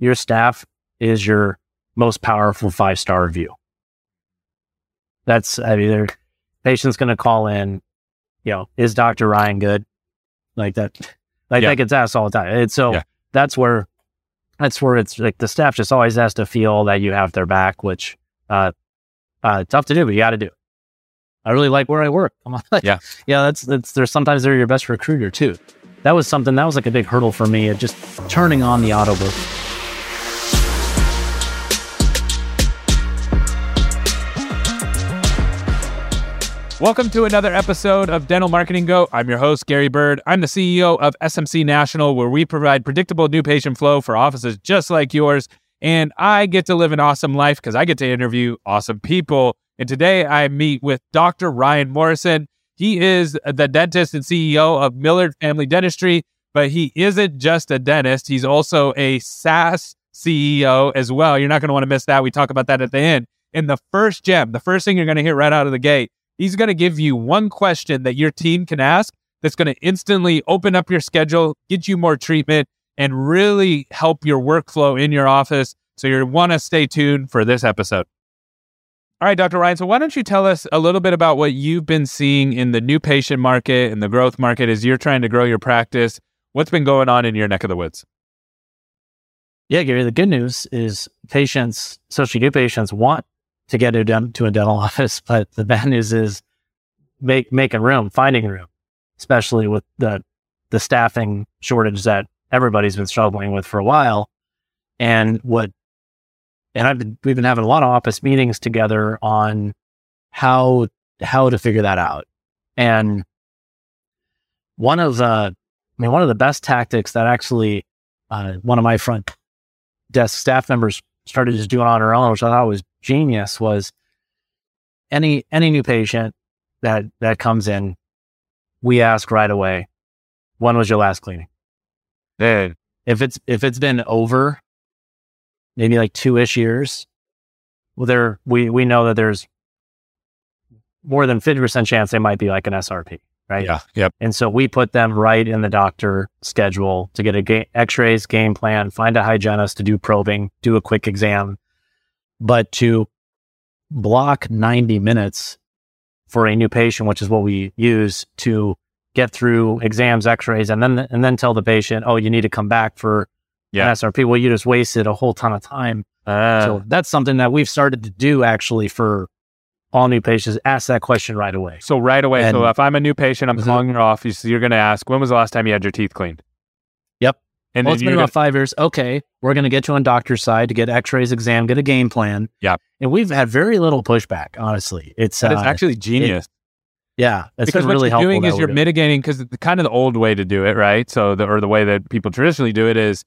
your staff is your most powerful five star review. That's, I mean, their patient's going to call in, you know, is Dr. Ryan good? Like that. Like Yeah. that gets asked all the time. And so Yeah. that's where, that's where it's like the staff just always has to feel that you have their back, which, uh, uh, tough to do, but you got to do. it. I really like where I work. Come on. Yeah. yeah. That's, that's, there's sometimes they're your best recruiter too. That was something that was like a big hurdle for me of just turning on the auto book. Welcome to another episode of Dental Marketing Go. I'm your host, Gary Bird. I'm the CEO of SMC National, where we provide predictable new patient flow for offices just like yours. And I get to live an awesome life because I get to interview awesome people. And today I meet with Dr. Ryan Morrison. He is the dentist and CEO of Millard Family Dentistry, but he isn't just a dentist. He's also a SaaS CEO as well. You're not going to want to miss that. We talk about that at the end. And the first gem, the first thing you're going to hear right out of the gate, he's going to give you one question that your team can ask that's going to instantly open up your schedule, get you more treatment, and really help your workflow in your office. So you want to stay tuned for this episode. All right, Dr. Ryan. So why don't you tell us a little bit about what you've been seeing in the new patient market and the growth market as you're trying to grow your practice? What's been going on in your neck of the woods? Yeah, Gary, the good news is patients, especially new patients, want to get to, dent- to a dental office, but the bad news is make, making room, finding room, especially with the, the staffing shortage that everybody's been struggling with for a while. And what, and I've been, we've been having a lot of office meetings together on how, how to figure that out. And one of the, I mean, one of the best tactics that actually, uh, one of my front desk staff members started just doing on her own, which I thought was genius, was any any new patient that that comes in, we ask right away, when was your last cleaning? If it's if it's been over maybe like two ish years, well there we we know that there's more than fifty percent chance they might be like an SRP, right? yeah, yep. And so we put them right in the doctor schedule to get a ga- x-rays game plan, find a hygienist to do probing, do a quick exam, but to block 90 minutes for a new patient, which is what we use to get through exams, x-rays, and then, and then tell the patient, oh, you need to come back for Yeah. an SRP. Well, you just wasted a whole ton of time. Uh, so that's something that we've started to do actually for all new patients. Ask that question right away. So right away, so if I'm a new patient, I'm Mhm. calling your office. You're going to ask, when was the last time you had your teeth cleaned? And well, it's been gonna, about five years. Okay, we're going to get you on doctor's side to get X-rays, exam, get a game plan. Yeah, and we've had very little pushback. Honestly, it's that uh, actually genius. yeah, it's because what really you're helpful. doing is you're doing- mitigating because the kind of the old way to do it, right? So the or the way that people traditionally do it is,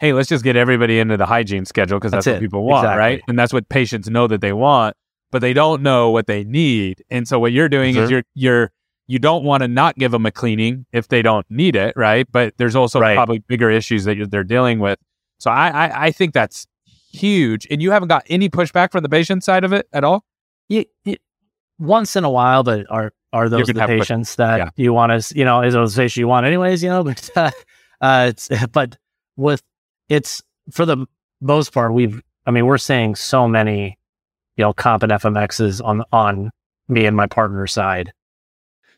hey, let's just get everybody into the hygiene schedule because that's, That's what people want, Exactly. right? And that's what patients know that they want, but they don't know what they need. And so what you're doing is you're you're you don't want to not give them a cleaning if they don't need it, right? But there's also Right. probably bigger issues that you're, they're dealing with. So I, I I think that's huge, and you haven't got any pushback from the patient side of it at all. You- you- once in a while, but are are those the have push- patients that yeah. you want to, you know, is those patients you want anyways, you know? But uh, uh, it's but with it's for the most part, we've, I mean, we're seeing so many, you know, comp and FMXs on on me and my partner side.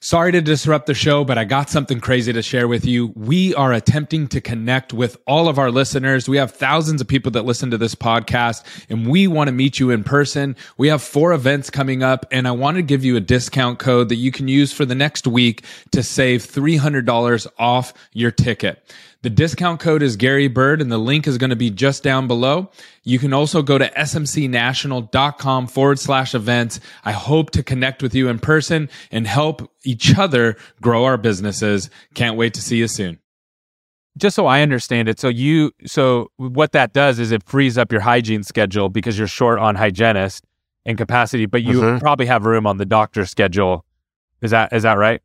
Sorry to disrupt the show, but I got something crazy to share with you. We are attempting to connect with all of our listeners. We have thousands of people that listen to this podcast and we want to meet you in person. We have four events coming up and I want to give you a discount code that you can use for the next week to save $300 off your ticket. The discount code is Gary Bird and the link is going to be just down below. You can also go to smcnational.com forward slash events. I hope to connect with you in person and help each other grow our businesses. Can't wait to see you soon. just so I understand it, so you so what that does is it frees up your hygiene schedule because you're short on hygienist and capacity, but you Mhm. probably have room on the doctor schedule. Is that is that right?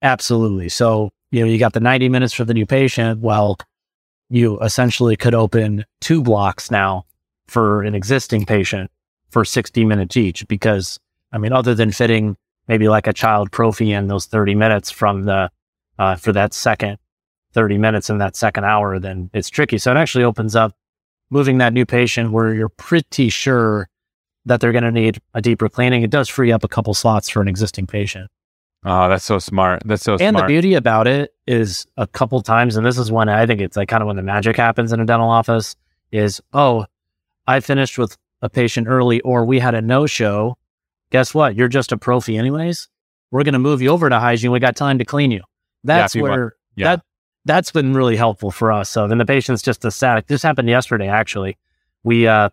Absolutely. So, you know, you got the 90 minutes for the new patient. Well, you essentially could open two blocks now for an existing patient for 60 minutes each because, I mean, other than fitting maybe like a child prophy in those 30 minutes from the, uh, for that second 30 minutes in that second hour, then it's tricky. So it actually opens up moving that new patient where you're pretty sure that they're going to need a deeper cleaning, it does free up a couple slots for an existing patient. Oh, that's so smart. That's so smart. and smart. the beauty about it is a couple times, and this is when I think it's like kind of when the magic happens in a dental office is, oh, I finished with a patient early or we had a no show. Guess what? You're just a prophy anyways. We're going to move you over to hygiene. We got time to clean you. That's you where yeah. that that's been really helpful for us. So then the patient's just ecstatic. This happened yesterday, actually. We uh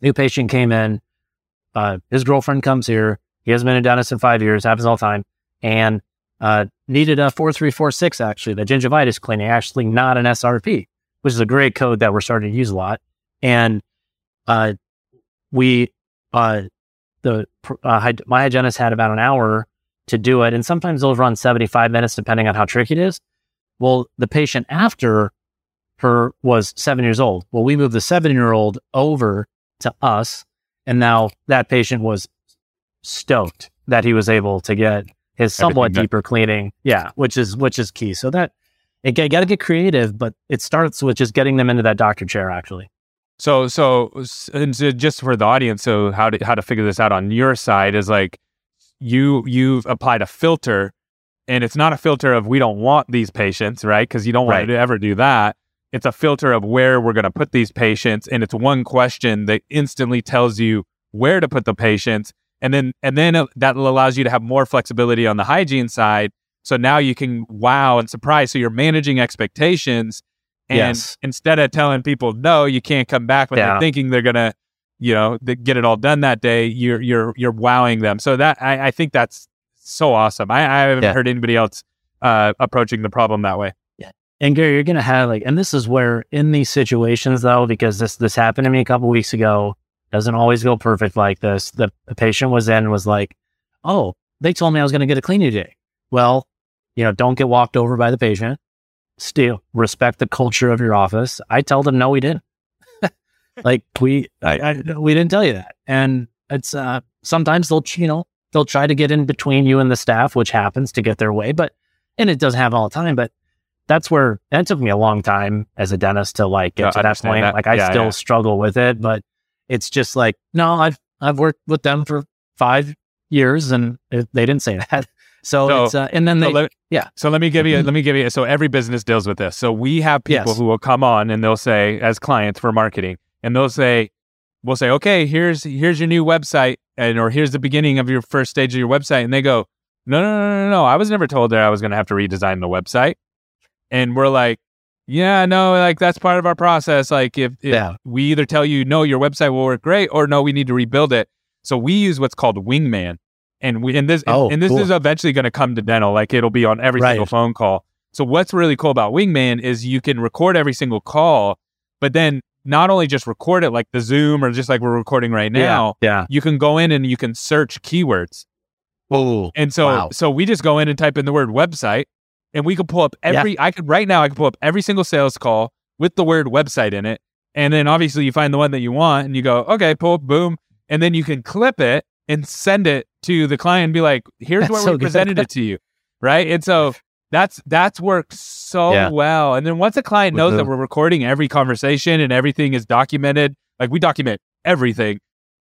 new patient came in. Uh, his girlfriend comes here. He hasn't been a dentist in five years. Happens all the time, and uh, needed a four three four six. Actually, the gingivitis cleaning. Actually, not an SRP, which is a great code that we're starting to use a lot. And uh, we uh the uh, my hygienist had about an hour to do it, and sometimes they'll run seventy five minutes depending on how tricky it is. Well, the patient after her was seven years old. Well, we moved the seven year old over to us, and now that patient was stoked that he was able to get his somewhat Everything deeper cleaning. Yeah, which is which is key. So that it got to get creative, but it starts with just getting them into that doctor chair. Actually, So, so, and so just for the audience, so how to how to figure this out on your side is like you you've applied a filter, and it's not a filter of we don't want these patients, right? Because you don't want Right. to ever do that. It's a filter of where we're going to put these patients, and it's one question that instantly tells you where to put the patients, and then and then uh, that allows you to have more flexibility on the hygiene side. So now you can wow and surprise. So you're managing expectations. And Yes. instead of telling people no, you can't come back when Yeah. they're thinking they're gonna, you know, th- get it all done that day, you're you're you're wowing them. So that I, I think that's so awesome. I, I haven't Yeah. heard anybody else uh, approaching the problem that way. Yeah and Gary, you're gonna have like, and this is where in these situations though, because this this happened to me a couple weeks ago, doesn't always go perfect like this. The, the patient was in was like, oh, they told me I was gonna get a cleaning today. Well, you know, don't get walked over by the patient. Still respect the culture of your office. I tell them no, we didn't. like we, I, I, we didn't tell you that. And it's uh sometimes they'll you know they'll try to get in between you and the staff, which happens to get their way, but and it doesn't happen all the time, but that's where that took me a long time as a dentist to like get to that point. that. Like I Yeah, still yeah. struggle with it, but it's just like, no, I've I've worked with them for five years and it, they didn't say that. So, So- it's uh, and then So they let, yeah. So let me give you let me give you so every business deals with this. So we have people Yes. who will come on and they'll say as clients for marketing and they'll say we'll say okay here's here's your new website and or here's the beginning of your first stage of your website and they go no no no no no I was never told that I was going to have to redesign the website and we're like yeah no like that's part of our process like if, if Yeah. we either tell you no your website will work great or no we need to rebuild it so we use what's called wingman and we and this and- Oh, and, this cool. is eventually going to come to dental like it'll be on every Right. single phone call so what's really cool about wingman is you can record every single call but then not only just record it like the zoom or just like we're recording right now yeah. you can go in and you can search keywords Oh, and so Wow. so we just go in and type in the word website and we could pull up every I could right now I could pull up every single sales call with the word website in it. And then obviously you find the one that you want and you go, okay, pull up, boom. And then you can clip it and send it to the client and be like, here's That's where so we good. presented it to you. Right. And so that's that's worked so Yeah. well. And then once a client knows the- that we're recording every conversation and everything is documented, like we document everything,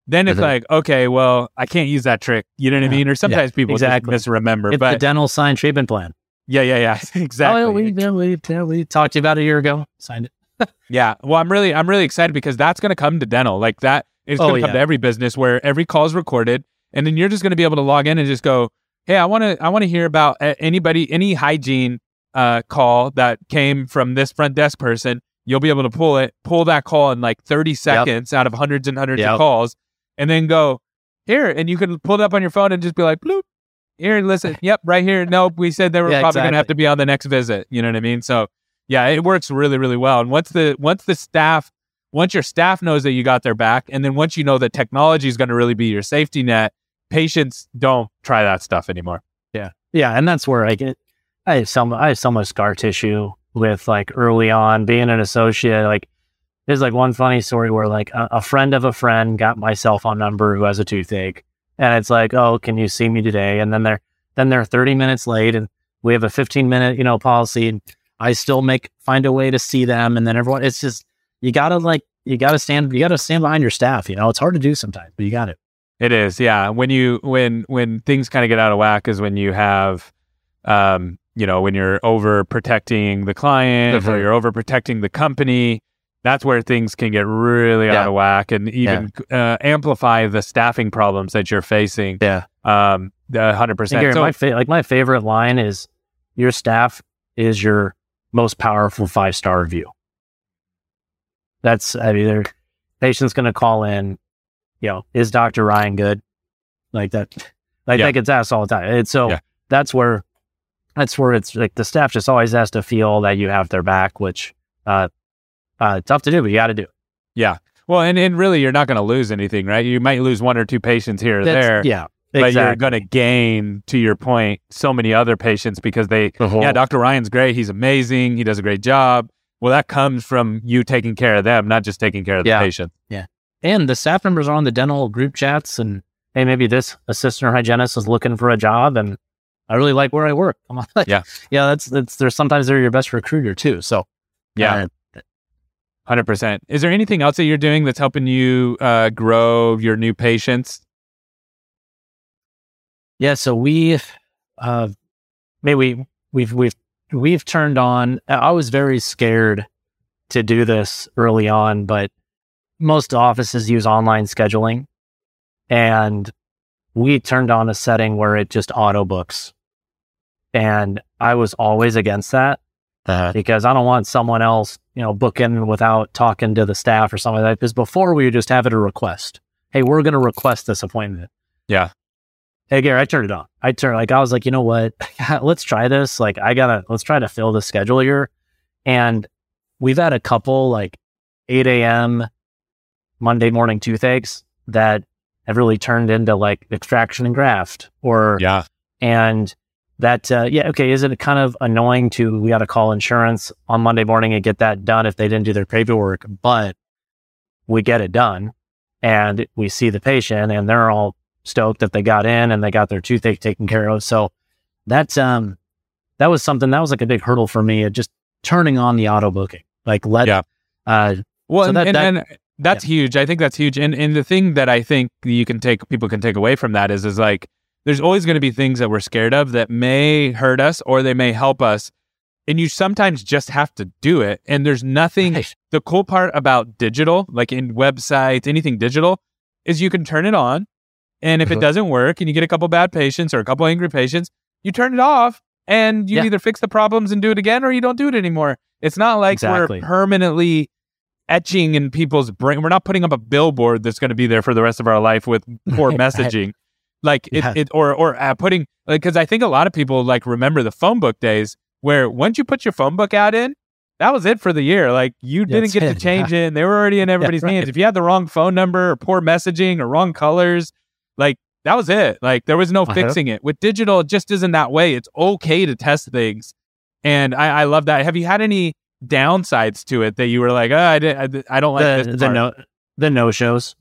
then it's Mhm. like, okay, well, I can't use that trick. You know what I mean? Or sometimes people exactly. just misremember. it's the but dental sign treatment plan. Yeah, yeah, yeah, exactly. Oh, we, we, we talked to you about a year ago. Signed it. yeah. Well, I'm really, I'm really excited because that's going to come to dental. Like that is Oh, going to come yeah. to every business where every call is recorded, and then you're just going to be able to log in and just go, hey, I want to, I want to hear about anybody, any hygiene uh, call that came from this front desk person. You'll be able to pull it, pull that call in like 30 seconds out of hundreds and hundreds Yep. of calls, and then go here, and you can pull it up on your phone and just be like, bloop. Here, listen. Yep, right here. Nope, we said they were Yeah, probably going to have to be on the next visit. You know what I mean? So, yeah, it works really, really well. And once the once the staff, once your staff knows that you got their back, and then once you know that technology is going to really be your safety net, patients don't try that stuff anymore. Yeah, yeah, and that's where I get I have some I have so much scar tissue with like early on being an associate. Like there's like one funny story where like a, a friend of a friend got my cell phone number who has a toothache, and it's like, oh, can you see me today? And then they're then they're 30 minutes late, and we have a 15 minute you know policy. And I still make find a way to see them, and then everyone. It's just you gotta like you got to stand, you got to stand behind your staff. You know, it's hard to do sometimes, but you got it. It is, yeah. When you when when things kind of get out of whack is when you have, um, you know, when you're over protecting the client or Mhm. you're over protecting the company. That's where things can get really out of whack and even uh, amplify the staffing problems that you're facing. Yeah. Um, hundred And percent. Gary, So, my fa- like my favorite line is, "Your staff is your most powerful five star review." That's I mean, their patient's going to call in. You know, is Doctor Ryan good? Like that. Like Yeah. that gets asked all the time. And so Yeah. that's where that's where it's like the staff just always has to feel that you have their back, which uh, uh tough to do, but you got to do. it. yeah. Well, and, and really, you're not going to lose anything, right? You might lose one or two patients here or That's- there, yeah, but you're going to gain, to your point, so many other patients because they yeah, Dr. Ryan's great. He's amazing. He does a great job. Well, that comes from you taking care of them, not just taking care of the patient. Yeah. and the staff members are on the dental group chats and hey maybe this assistant or hygienist is looking for a job and i really like where i work Come on. Yeah. yeah that's that's there's sometimes they're your best recruiter too so Yeah, uh, hundred percent. Is there anything else that you're doing that's helping you uh, grow your new patients? yeah so we uh maybe we we've we've we've turned on i was very scared to do this early on but most offices use online scheduling and we turned on a setting where it just auto books and i was always against that because I don't want someone else, you know, booking without talking to the staff or something like that. Because before we would just have it a request. Hey, we're going to request this appointment. Yeah. Hey, Gary, I turned it on. I turned like I was like, you know what? let's try this. Like, I gotta let's try to fill the schedule here. And we've had a couple like 8 a.m. Monday morning toothaches that have really turned into like extraction and graft or Yeah, and that uh, yeah okay is it kind of annoying to we got to call insurance on monday morning and get that done if they didn't do their paperwork but we get it done and we see the patient and they're all stoked that they got in and they got their toothache taken care of so that's um that was something that was like a big hurdle for me just turning on the auto booking like let Yeah. uh Well, So and, that- and, that- and that's huge. I think that's huge. And and the thing that I think you can take people can take away from that is is like there's always going to be things that we're scared of that may hurt us or they may help us. And you sometimes just have to do it. And there's nothing Right. the cool part about digital, like in websites, anything digital, is you can turn it on. And if it Mhm. doesn't work and you get a couple bad patients or a couple angry patients, you turn it off and you Yeah. either fix the problems and do it again or you don't do it anymore. It's not like Exactly. we're permanently etching in people's brain. We're not putting up a billboard that's going to be there for the rest of our life with poor messaging. Like it, Yeah. it or or uh, putting like because I think a lot of people like remember the phone book days where once you put your phone book out in, that was it for the year. Like you didn't That's get to it, change it. And they were already in everybody's right. hands. If you had the wrong phone number or poor messaging or wrong colors, like that was it. Like there was no Uh-huh. fixing it. With digital, it just isn't that way. It's okay to test things, and I, I love that. Have you had any downsides to it that you were like, oh, I, did, I, I don't like the this the no the no shows.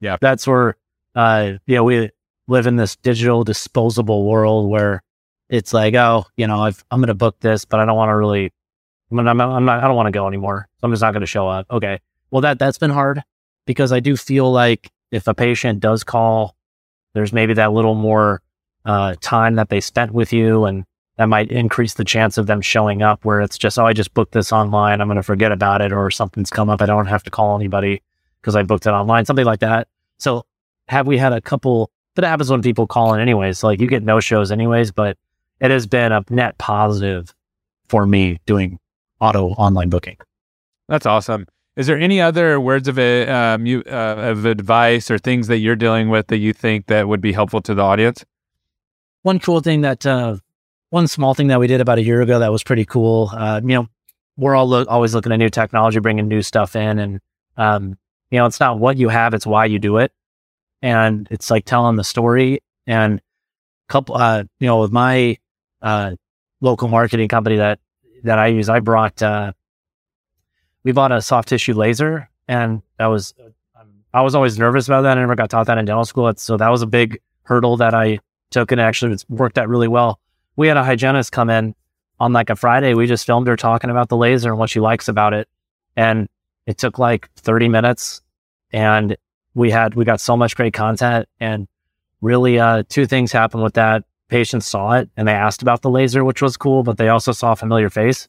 Yeah. that's where uh yeah we live in this digital disposable world where it's like oh you know I've, I'm going to book this, but I don't want to really. I'm, I'm, I'm not. I don't want to go anymore. So I'm just not going to show up. Okay. Well, that that's been hard because I do feel like if a patient does call, there's maybe that little more uh, time that they spent with you, and that might increase the chance of them showing up. Where it's just, oh, I just booked this online. I'm going to forget about it, or something's come up. I don't have to call anybody because I booked it online, something like that. So, have we had a couple? But it happens when people call in, anyways. Like you get no shows, anyways. But it has been a net positive for me doing auto online booking. That's awesome. Is there any other words of it, um, you uh, of advice or things that you're dealing with that you think that would be helpful to the audience? one cool thing that uh, one small thing that we did about a year ago that was pretty cool. Uh, you know, we're all lo- always looking at new technology, bringing new stuff in, and um, you know, it's not what you have; it's why you do it, and it's like telling the story. And couple, uh, you know, with my uh, local marketing company that that I use, I brought uh, we bought a soft tissue laser, and that was I was always nervous about that. I never got taught that in dental school, so that was a big hurdle that I took and actually it's worked out really well. We had a hygienist come in on like a Friday. We just filmed her talking about the laser and what she likes about it. And It took like 30 minutes and we had, we got so much great content and really, uh, two things happened with that. Patients saw it and they asked about the laser, which was cool, but they also saw a familiar face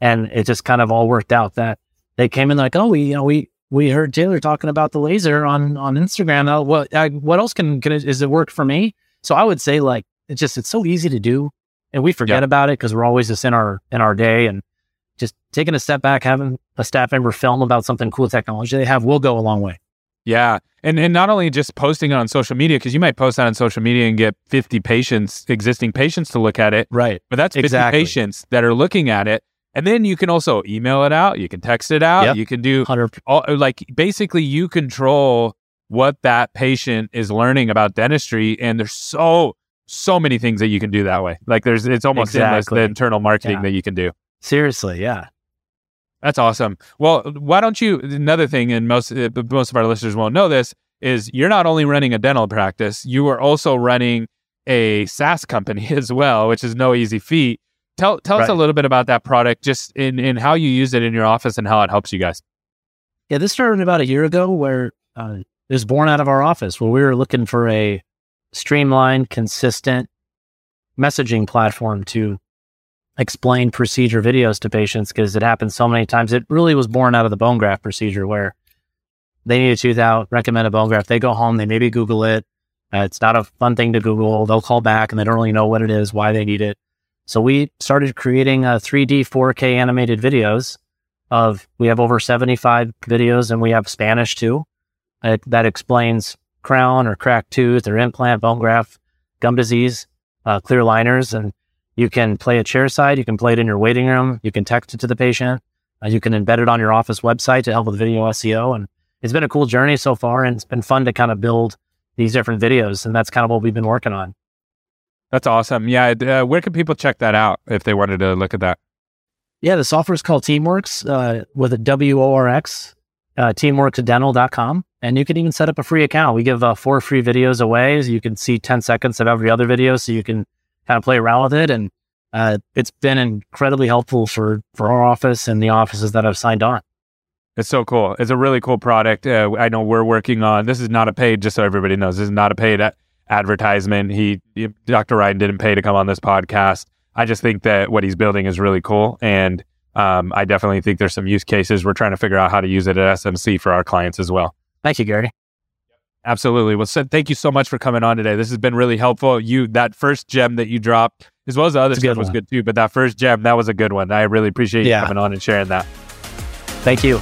and it just kind of all worked out that they came in like, oh, we, you know, we, we heard Taylor talking about the laser on on Instagram. Uh, what uh, what else can can it, is it work for me? So I would say like it's just it's so easy to do, and we forget yeah. about it because we're always just in our in our day and just taking a step back, having a staff member film about something cool technology they have will go a long way. Yeah. And and not only just posting it on social media, because you might post that on social media and get 50 patients, existing patients to look at it. Right. But that's 50 exactly. patients that are looking at it and then you can also email it out. You can text it out. Yep. You can do all, like basically you control what that patient is learning about dentistry. And there's so so many things that you can do that way. Like there's it's almost exactly. endless the internal marketing yeah. that you can do. Seriously, yeah. That's awesome. Well, why don't you? Another thing, and most uh, most of our listeners won't know this, is you're not only running a dental practice, you are also running a SaaS company as well, which is no easy feat. Tell tell right. us a little bit about that product, just in in how you use it in your office and how it helps you guys. Yeah, this started about a year ago, where uh, it was born out of our office, where we were looking for a streamlined, consistent messaging platform to explain procedure videos to patients because it happens so many times. It really was born out of the bone graft procedure where they need a tooth out, recommend a bone graft. They go home, they maybe Google it. Uh, it's not a fun thing to Google. They'll call back and they don't really know what it is, why they need it. So we started creating uh, 3D 4K animated videos of, we have over 75 videos and we have Spanish too. That explains crown or cracked tooth or implant, bone graft, gum disease, uh, clear aligners. And you can play it chairside. You can play it in your waiting room. You can text it to the patient. Uh, you can embed it on your office website to help with video SEO. And it's been a cool journey so far. And it's been fun to kind of build these different videos. And that's kind of what we've been working on. That's awesome. Yeah. Uh, where can people check that out if they wanted to look at that? Yeah, the software is called Teamworx uh, with a W O R X, uh, teamworxdental.com. And you can even set up a free account. We give uh, four free videos away. So you can see 10 seconds of every other video. So you can kind of play around with it. And uh, it's been incredibly helpful for, for our office and the offices that I've signed on. It's so cool. It's a really cool product. Uh, I know we're working on this is not a paid, just so everybody knows, this is not a paid advertisement. He, Dr. Ryan didn't pay to come on this podcast. I just think that what he's building is really cool. And um, I definitely think there's some use cases. We're trying to figure out how to use it at SMC for our clients as well. Thank you, Gary. Absolutely. Well, so thank you so much for coming on today. This has been really helpful. You that first gem that you dropped, as well as the other stuff, was good too. But that first gem, that was a good one. I really appreciate you yeah. coming on and sharing that. Thank you.